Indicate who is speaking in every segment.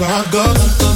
Speaker 1: how I go.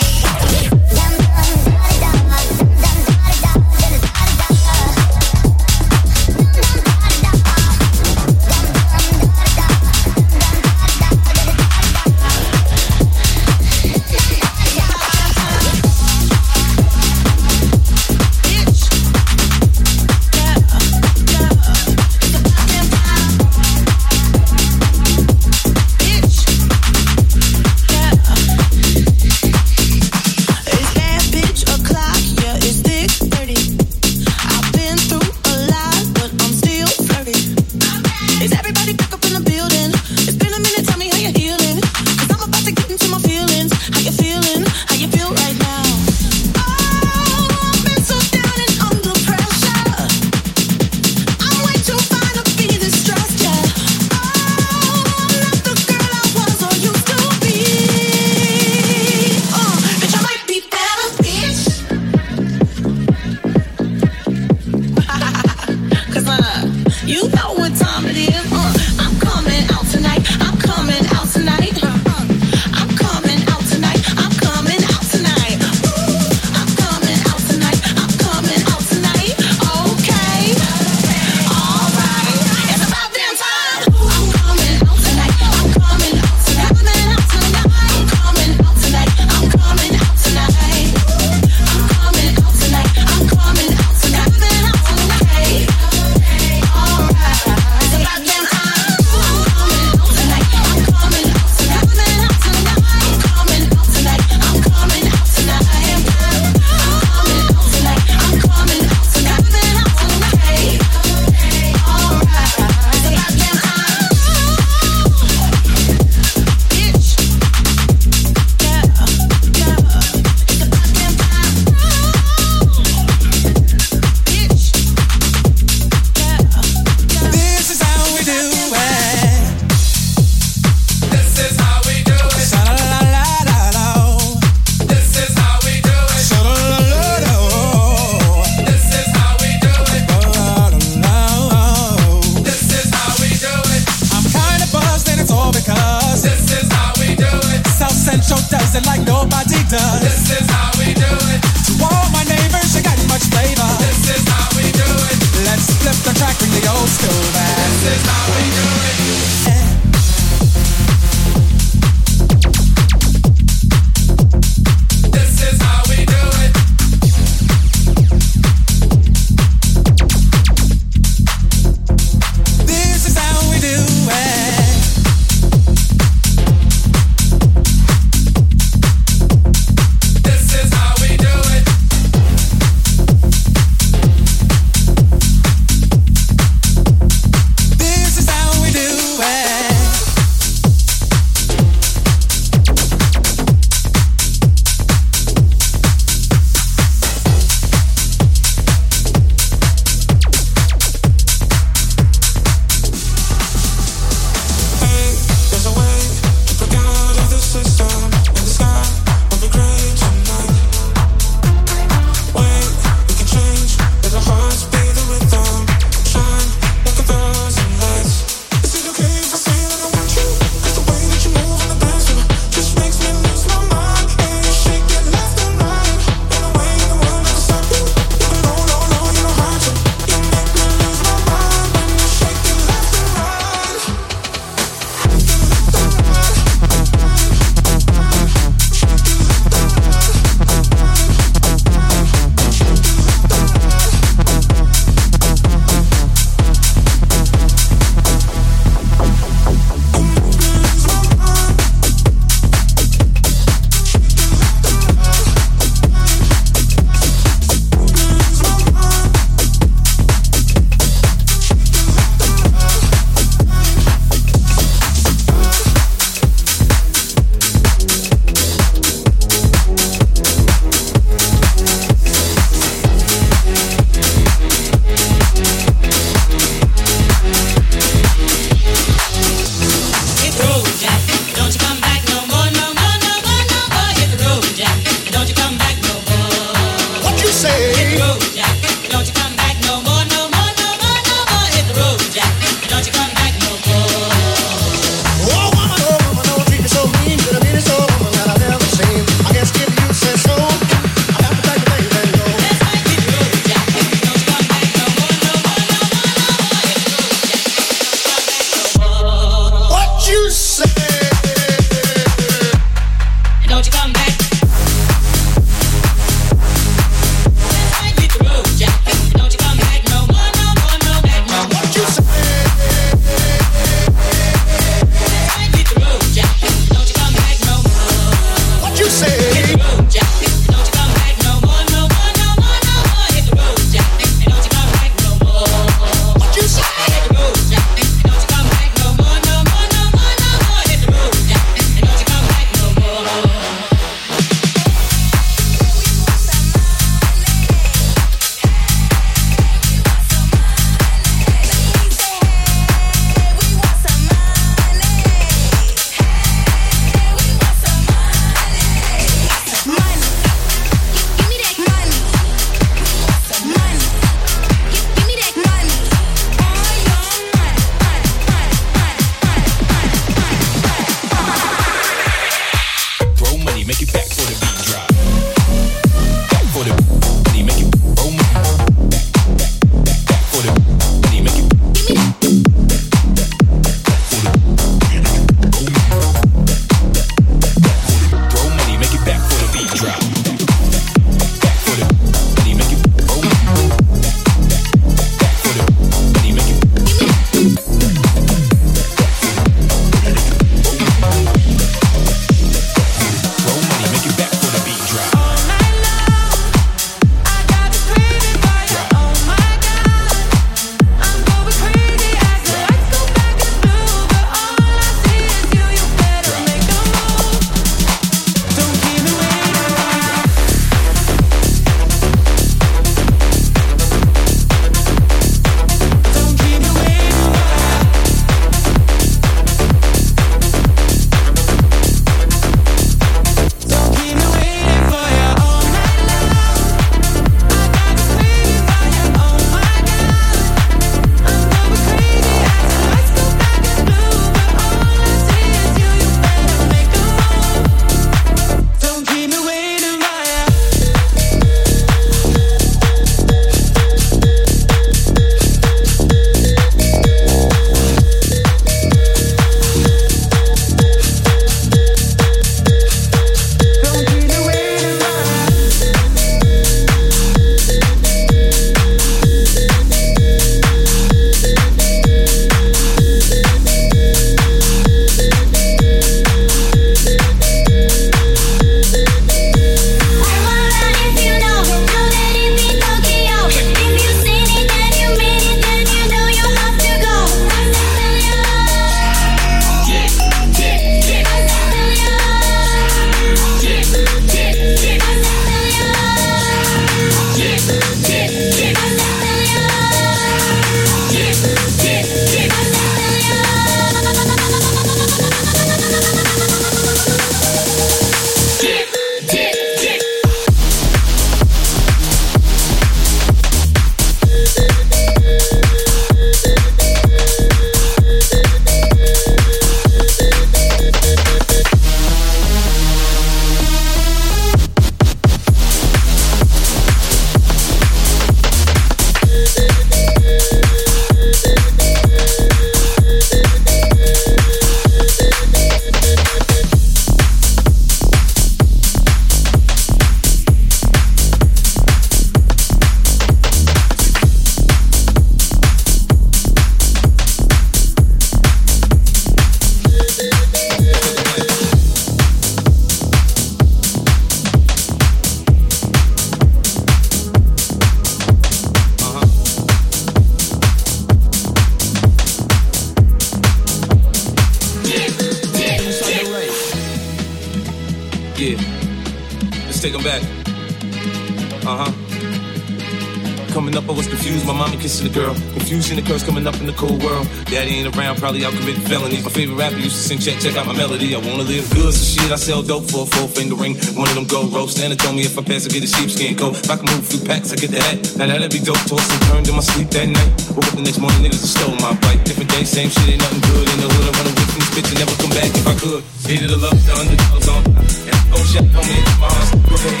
Speaker 2: Girl. Confusion occurs coming up in the cold world. Daddy ain't around, probably out committing felonies. My favorite rapper used to sing, check, check out my melody. I wanna live good, so shit, I sell dope for a four finger ring. One of them gold ropes. Santa told me if I pass, I get a sheepskin coat. If I can move through packs, I get the hat. Now that'd be dope. Tossed and turned in my sleep that night. Woke up the next morning, niggas stole my bike. Different day, same shit, ain't nothing good. In the hood, I run away from this bitch and never come back if I could. Hated the love, the underdogs on. And go shot on me in my heart. Go ahead,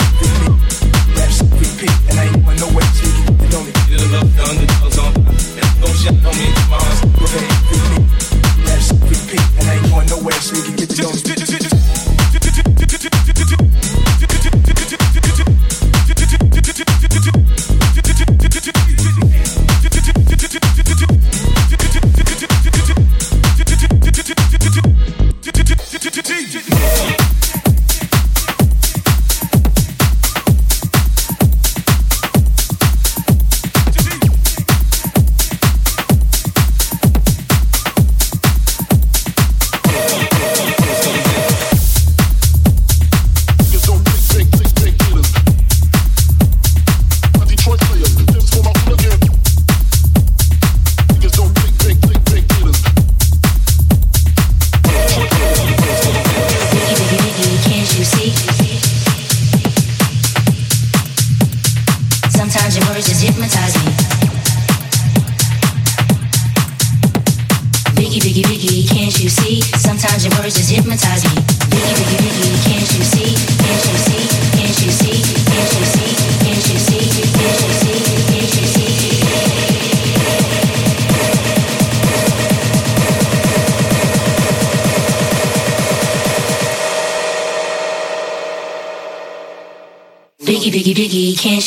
Speaker 2: Raps repeat, and I ain't going nowhere till you get me. Hated the love, the underdogs on. And go shot on me in my heart. Go ahead, repeat. Repeat, and I ain't going nowhere till you get on me.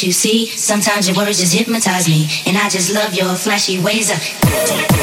Speaker 3: You see? Sometimes your words just hypnotize me, and I just love your flashy ways. Of-